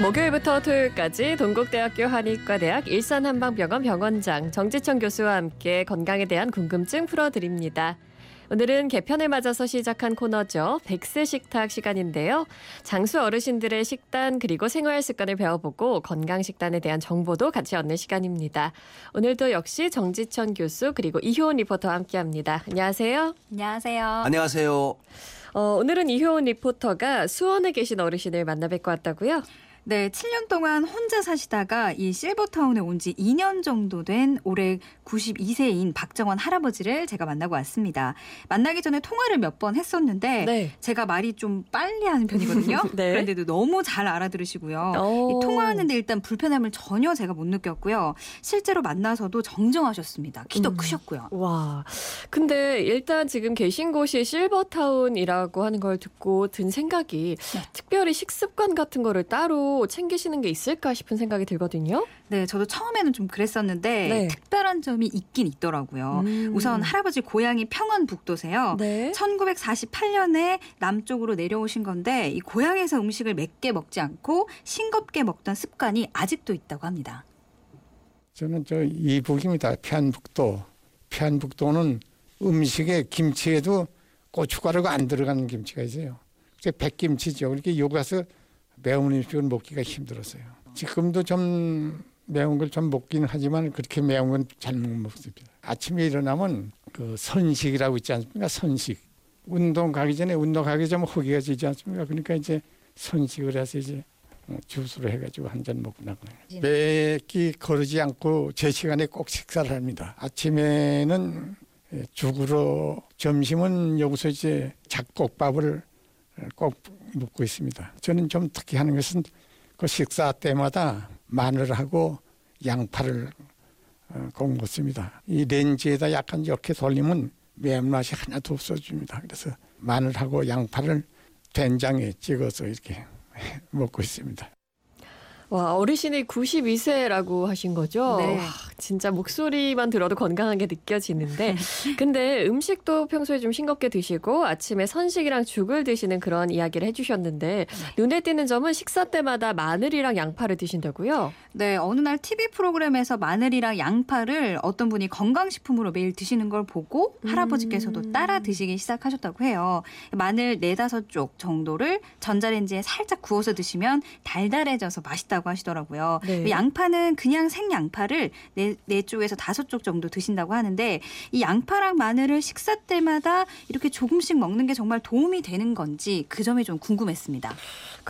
목요일부터 토요일까지 동국대학교 한의과대학 일산한방병원 병원장 정지천 교수와 함께 건강에 대한 궁금증 풀어드립니다. 오늘은 개편을 맞아서 시작한 코너죠. 백세 식탁 시간인데요. 장수 어르신들의 식단 그리고 생활 습관을 배워보고 건강 식단에 대한 정보도 같이 얻는 시간입니다. 오늘도 역시 정지천 교수 그리고 이효은 리포터와 함께합니다. 안녕하세요. 안녕하세요. 안녕하세요. 어, 오늘은 이효은 리포터가 수원에 계신 어르신을 만나 뵙고 왔다고요? 네, 7년 동안 혼자 사시다가 이 실버타운에 온 지 2년 정도 된 올해 92세인 박정원 할아버지를 제가 만나고 왔습니다. 만나기 전에 통화를 몇 번 했었는데 네. 제가 말이 좀 빨리 하는 편이거든요. 네. 그런데도 너무 잘 알아들으시고요. 통화하는데 일단 불편함을 전혀 제가 못 느꼈고요. 실제로 만나서도 정정하셨습니다. 키도 음. 크셨고요. 와. 근데 일단 지금 계신 곳이 실버타운이라고 하는 걸 듣고 든 생각이 네. 특별히 식습관 같은 거를 따로 챙기시는 게 있을까 싶은 생각이 들거든요. 네, 저도 처음에는 좀 그랬었는데 네. 특별한 점이 있긴 있더라고요. 음. 우선 할아버지 고향이 평안북도세요. 네. 1948년에 남쪽으로 내려오신 건데 이 고향에서 음식을 맵게 먹지 않고 싱겁게 먹던 습관이 아직도 있다고 합니다. 저는 저 이북입니다. 편북도. 편북도는 음식에 김치에도 고춧가루가 안 들어가는 김치가 있어요. 그게 백김치죠. 그렇게 여기 가서 매운 음식을 먹기가 힘들었어요. 지금도 좀 매운 걸 좀 먹긴 하지만 그렇게 매운 건 잘 못 먹습니다. 아침에 일어나면 그 선식이라고 있지 않습니까? 선식. 운동 가기 전에 운동 가기 전에 허기가 지지 않습니까? 그러니까 이제 선식을 해서 이제 어, 주스로 해가지고 한 잔 먹고 나가요. 매끼 거르지 않고 제 시간에 꼭 식사를 합니다. 아침에는 예, 죽으로 점심은 여기서 이제 잡곡밥을 꼭 먹고 있습니다. 저는 좀 특히 하는 것은 그 식사 때마다 마늘하고 양파를 어, 꼭 먹습니다. 이 렌즈에다 약간 이렇게 돌리면 매운맛이 하나도 없어집니다. 그래서 마늘하고 양파를 된장에 찍어서 이렇게 먹고 있습니다. 와, 어르신이 92세라고 하신 거죠? 네. 와, 진짜 목소리만 들어도 건강하게 느껴지는데. 근데 음식도 평소에 좀 싱겁게 드시고 아침에 선식이랑 죽을 드시는 그런 이야기를 해주셨는데 눈에 띄는 점은 식사 때마다 마늘이랑 양파를 드신다고요? 네, 어느 날 TV 프로그램에서 마늘이랑 양파를 어떤 분이 건강식품으로 매일 드시는 걸 보고 음. 할아버지께서도 따라 드시기 시작하셨다고 해요. 마늘 네다섯 쪽 정도를 전자레인지에 살짝 구워서 드시면 달달해져서 맛있다고 하시더라고요. 네. 양파는 그냥 생양파를 네, 네 쪽에서 다섯 쪽 정도 드신다고 하는데 이 양파랑 마늘을 식사 때마다 이렇게 조금씩 먹는 게 정말 도움이 되는 건지 그 점이 좀 궁금했습니다.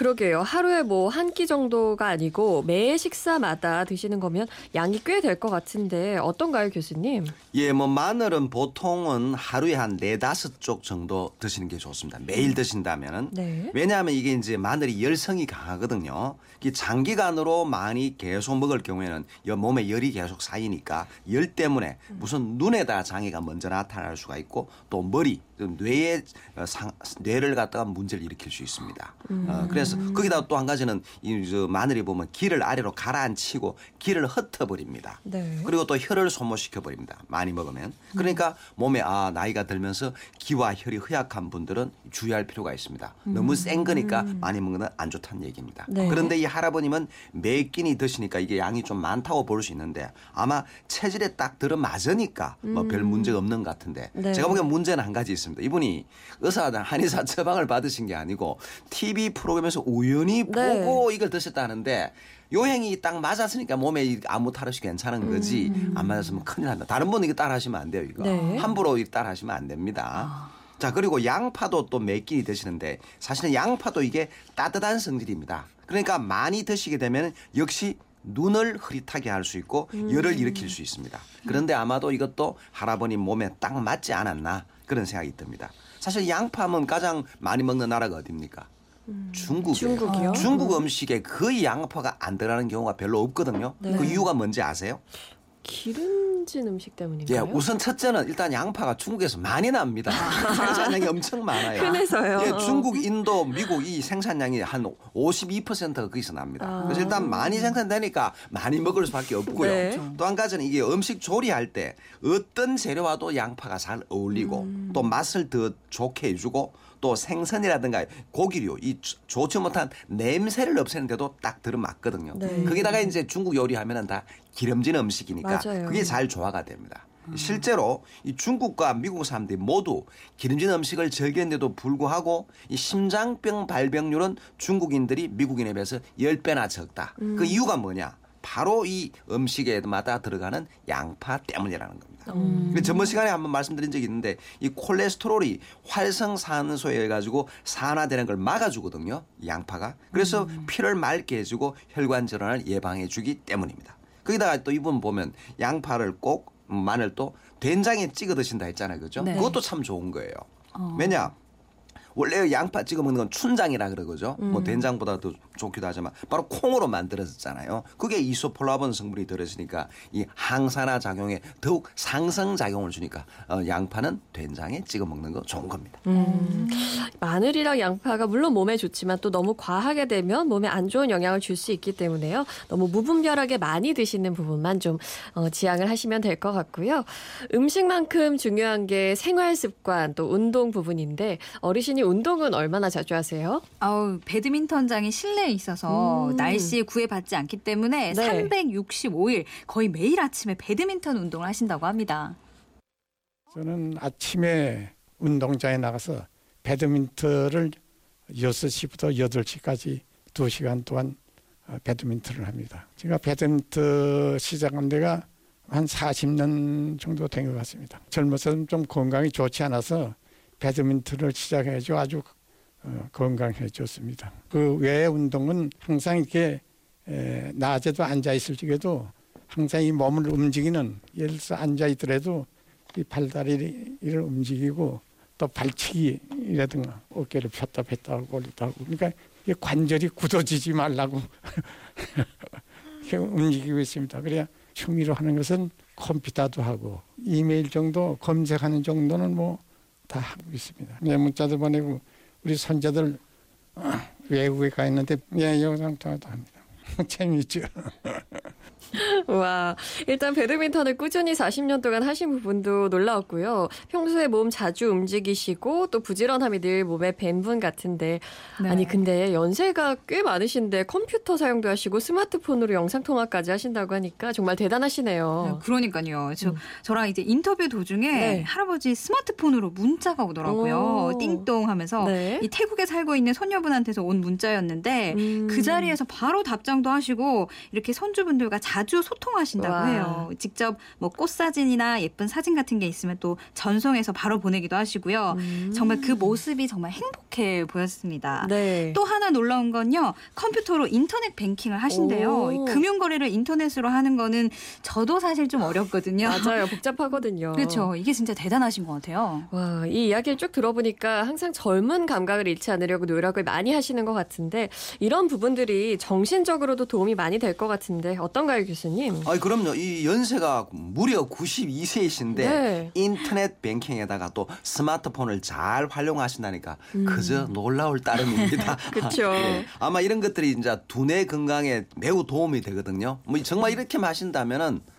그러게요. 하루에 뭐 한 끼 정도가 아니고 매 식사마다 드시는 거면 양이 꽤 될 것 같은데 어떤가요, 교수님? 예, 뭐 마늘은 보통은 하루에 한 네 다섯 쪽 정도 드시는 게 좋습니다. 매일 드신다면은 네. 왜냐하면 이게 이제 마늘이 열성이 강하거든요. 이 장기간으로 많이 계속 먹을 경우에는 여 몸에 열이 계속 쌓이니까 열 때문에 무슨 눈에다 장애가 먼저 나타날 수가 있고 또 머리, 좀 뇌에 어, 상, 뇌를 갖다가 문제를 일으킬 수 있습니다. 어, 그래서 거기다 또 한 가지는 이 저 마늘이 보면 기를 아래로 가라앉히고 기를 흩어버립니다. 네. 그리고 또 혈을 소모시켜 버립니다. 많이 먹으면. 그러니까 몸에 아 나이가 들면서 기와 혈이 허약한 분들은 주의할 필요가 있습니다. 너무 센 거니까 많이 먹는 건 안 좋다는 얘기입니다. 네. 그런데 이 할아버님은 매 끼니 드시니까 이게 양이 좀 많다고 볼 수 있는데 아마 체질에 딱 들어맞으니까 뭐 별 문제가 없는 것 같은데 네. 제가 보기엔 문제는 한 가지 있습니다. 이분이 의사 한의사 처방을 받으신 게 아니고 TV 프로그램에서 우연히 네. 보고 이걸 드셨다는데 요행이 딱 맞았으니까 몸에 이 아무 탈 없이 괜찮은 거지 안 맞았으면 큰일 난다. 다른 분은 이거 따라하시면 안 돼요. 이거 네. 함부로 따라하시면 안 됩니다. 자 그리고 양파도 또몇 끼니 드시는데 사실은 양파도 이게 따뜻한 성질입니다. 그러니까 많이 드시게 되면 역시 눈을 흐릿하게 할 수 있고 열을 일으킬 수 있습니다. 그런데 아마도 이것도 할아버님 몸에 딱 맞지 않았나 그런 생각이 듭니다. 사실 양파면 가장 많이 먹는 나라가 어디입니까? 중국이에요. 중국이요? 중국 음식에 거의 양파가 안 들어가는 경우가 별로 없거든요. 네. 그 이유가 뭔지 아세요? 기름 기름진 음식 예, 때문인가요? 우선 첫째는 일단 양파가 중국에서 많이 납니다. 생산량이 엄청 많아요. 흔해서요. 예, 중국, 인도, 미국 이 생산량이 한 52%가 거기서 납니다. 아. 그래서 일단 많이 생산되니까 많이 먹을 수밖에 없고요. 네. 또한 가지는 이게 음식 조리할 때 어떤 재료와도 양파가 잘 어울리고 음. 또 맛을 더 좋게 해주고 또 생선이라든가 고기류 이 조- 좋지 못한 냄새를 없애는데도 딱 들어맞거든요. 네. 거기다가 이제 중국 요리하면은 다 기름진 음식이니까 맞아요. 그게 잘 조화가 됩니다. 실제로 이 중국과 미국 사람들이 모두 기름진 음식을 즐기는데도 불구하고 이 심장병 발병률은 중국인들이 미국인에 비해서 10배나 적다. 그 이유가 뭐냐? 바로 이 음식에마다 들어가는 양파 때문이라는 겁니다. 그 전번 시간에 한번 말씀드린 적이 있는데 이 콜레스테롤이 활성산소에 해 가지고 산화되는 걸 막아주거든요. 이 양파가. 그래서 피를 맑게 해주고 혈관 질환을 예방해주기 때문입니다. 거기다가 또 이분 보면 양파를 꼭 마늘도 된장에 찍어 드신다 했잖아요, 그죠? 네. 그것도 참 좋은 거예요. 어. 왜냐? 원래 양파 찍어 먹는 건 춘장이라 그러거죠. 뭐 된장보다 더 좋기도 하지만 바로 콩으로 만들어졌잖아요. 그게 이소폴라본 성분이 들어있으니까 이 항산화 작용에 더욱 상승 작용을 주니까 어, 양파는 된장에 찍어 먹는 거 좋은 겁니다. 음, 마늘이랑 양파가 물론 몸에 좋지만 또 너무 과하게 되면 몸에 안 좋은 영향을 줄 수 있기 때문에요. 너무 무분별하게 많이 드시는 부분만 좀 어, 지양을 하시면 될 것 같고요. 음식만큼 중요한 게 생활 습관 또 운동 부분인데 어르신이 운동은 얼마나 자주 하세요? 아우 배드민턴장이 실내에 있어서 음. 날씨에 구애받지 않기 때문에 네. 365일 거의 매일 아침에 배드민턴 운동을 하신다고 합니다. 저는 아침에 운동장에 나가서 배드민턴을 6시부터 8시까지 2시간 동안 어, 배드민턴을 합니다. 제가 배드민턴 시작한 데가 한 40년 정도 된 것 같습니다. 젊어서 좀 건강이 좋지 않아서 배드민턴을 시작해서 아주 어, 건강해졌습니다. 그 외의 운동은 항상 이렇게 에, 낮에도 앉아 있을 적에도 항상 이 몸을 움직이는 예를 들어서 앉아 있더라도 이 팔다리를 움직이고 또 발치기라든가 어깨를 폈다 폈다 하고 올렸다 하고 그러니까 이 관절이 굳어지지 말라고 움직이고 있습니다. 그래야 취미로 하는 것은 컴퓨터도 하고 이메일 정도 검색하는 정도는 뭐 다 하고 있습니다. 네, 문자도 보내고 우리 손자들 어, 외국에 가 있는데 예, 영상 통화도 합니다. 재미있죠. 와, 일단 배드민턴을 꾸준히 40년 동안 하신 부분도 놀라웠고요. 평소에 몸 자주 움직이시고 또 부지런함이 늘 몸에 밴 분 같은데 네. 아니 근데 연세가 꽤 많으신데 컴퓨터 사용도 하시고 스마트폰으로 영상 통화까지 하신다고 하니까 정말 대단하시네요. 그러니까요. 저, 음. 저랑 이제 인터뷰 도중에 네. 할아버지 스마트폰으로 문자가 오더라고요. 오. 띵동 하면서 네. 이 태국에 살고 있는 손녀분한테서 온 문자였는데 음. 그 자리에서 바로 답장도 하시고 이렇게 손주분들과 자주 소통하신다고 와. 해요. 직접 뭐 꽃사진이나 예쁜 사진 같은 게 있으면 또 전송해서 바로 보내기도 하시고요. 음. 정말 그 모습이 정말 행복해 보였습니다. 네. 또 하나 놀라운 건요. 컴퓨터로 인터넷 뱅킹을 하신대요. 오. 이 금융 거래를 인터넷으로 하는 거는 저도 사실 좀 어렵거든요. 맞아요. 복잡하거든요. 그렇죠. 이게 진짜 대단하신 것 같아요. 와, 이 이야기를 쭉 들어보니까 항상 젊은 감각을 잃지 않으려고 노력을 많이 하시는 것 같은데 이런 부분들이 정신적으로도 도움이 많이 될 것 같은데 어떤가요, 교수님? 아니 그럼요. 이 연세가 무려 92세이신데 네. 인터넷 뱅킹에다가 또 스마트폰을 잘 활용하신다니까 음. 그저 놀라울 따름입니다. 그쵸. 예. 아마 이런 것들이 이제 두뇌 건강에 매우 도움이 되거든요. 뭐 정말 이렇게 마신다면은 예,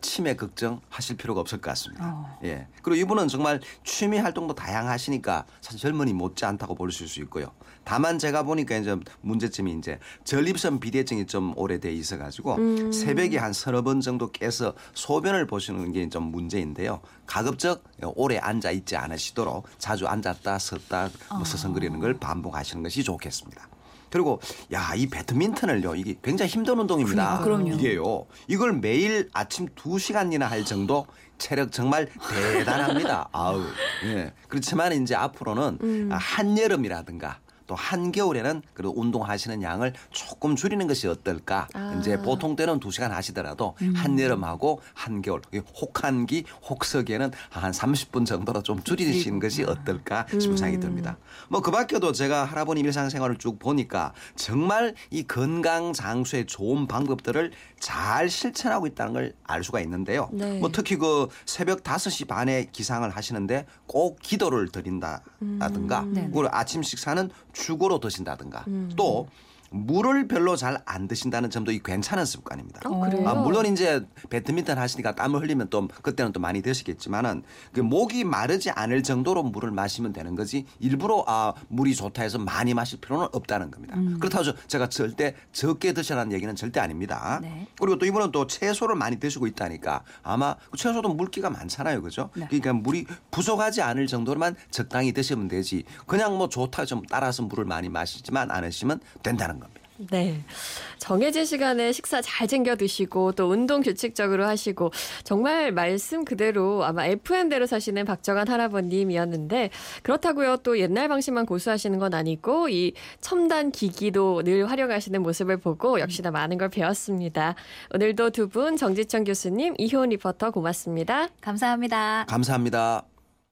치매 걱정하실 필요가 없을 것 같습니다. 어. 예. 그리고 이분은 정말 취미 활동도 다양하시니까 사실 젊은이 못지 않다고 볼수 있고요. 다만 제가 보니까 이제 문제점이 이제 전립선 비대증이 좀 오래돼 있어 가지고 음. 새벽에 한 서너 번 정도 깨서 소변을 보시는 게 좀 문제인데요. 가급적 오래 앉아 있지 않으시도록 자주 앉았다 섰다 뭐 서성거리는 걸 반복하시는 것이 좋겠습니다. 그리고 야 이 배드민턴을요 이게 굉장히 힘든 운동입니다. 그럼요. 이게요 이걸 매일 아침 2 시간이나 할 정도 체력 정말 대단합니다. 아우 예 그렇지만 이제 앞으로는 음. 한여름이라든가 또 한겨울에는 그리고 운동하시는 양을 조금 줄이는 것이 어떨까? 아. 이제 보통 때는 두 시간 하시더라도 한여름하고 한겨울, 이 혹한기, 혹서기에는 한 30분 정도로 좀 줄이시는 것이 어떨까 싶은 생각이 듭니다. 뭐 그 밖에도 제가 할아버님 일상생활을 쭉 보니까 정말 이 건강 장수의 좋은 방법들을 잘 실천하고 있다는 걸 알 수가 있는데요. 네. 뭐 특히 그 새벽 5시 반에 기상을 하시는데 꼭 기도를 드린다든가 네. 그리고 아침 식사는 죽으로 드신다든가. 또 물을 별로 잘 안 드신다는 점도 이 괜찮은 습관입니다. 어? 아, 물론 이제 배드민턴 하시니까 땀을 흘리면 또 그때는 또 많이 드시겠지만은 그 목이 마르지 않을 정도로 물을 마시면 되는 거지 일부러 아 물이 좋다 해서 많이 마실 필요는 없다는 겁니다. 그렇다고 해서 제가 절대 적게 드시라는 얘기는 절대 아닙니다. 네. 그리고 또 이분은 또 채소를 많이 드시고 있다니까 아마 그 채소도 물기가 많잖아요, 그죠? 네. 그러니까 물이 부족하지 않을 정도로만 적당히 드시면 되지. 그냥 뭐 좋다 좀 따라서 물을 많이 마시지만 않으시면 된다는. 네. 정해진 시간에 식사 잘 챙겨 드시고 또 운동 규칙적으로 하시고 정말 말씀 그대로 아마 FM대로 사시는 박정한 할아버님이었는데 그렇다고요. 또 옛날 방식만 고수하시는 건 아니고 이 첨단 기기도 늘 활용하시는 모습을 보고 역시나 많은 걸 배웠습니다. 오늘도 두 분 정지천 교수님, 이효은 리포터 고맙습니다. 감사합니다. 감사합니다.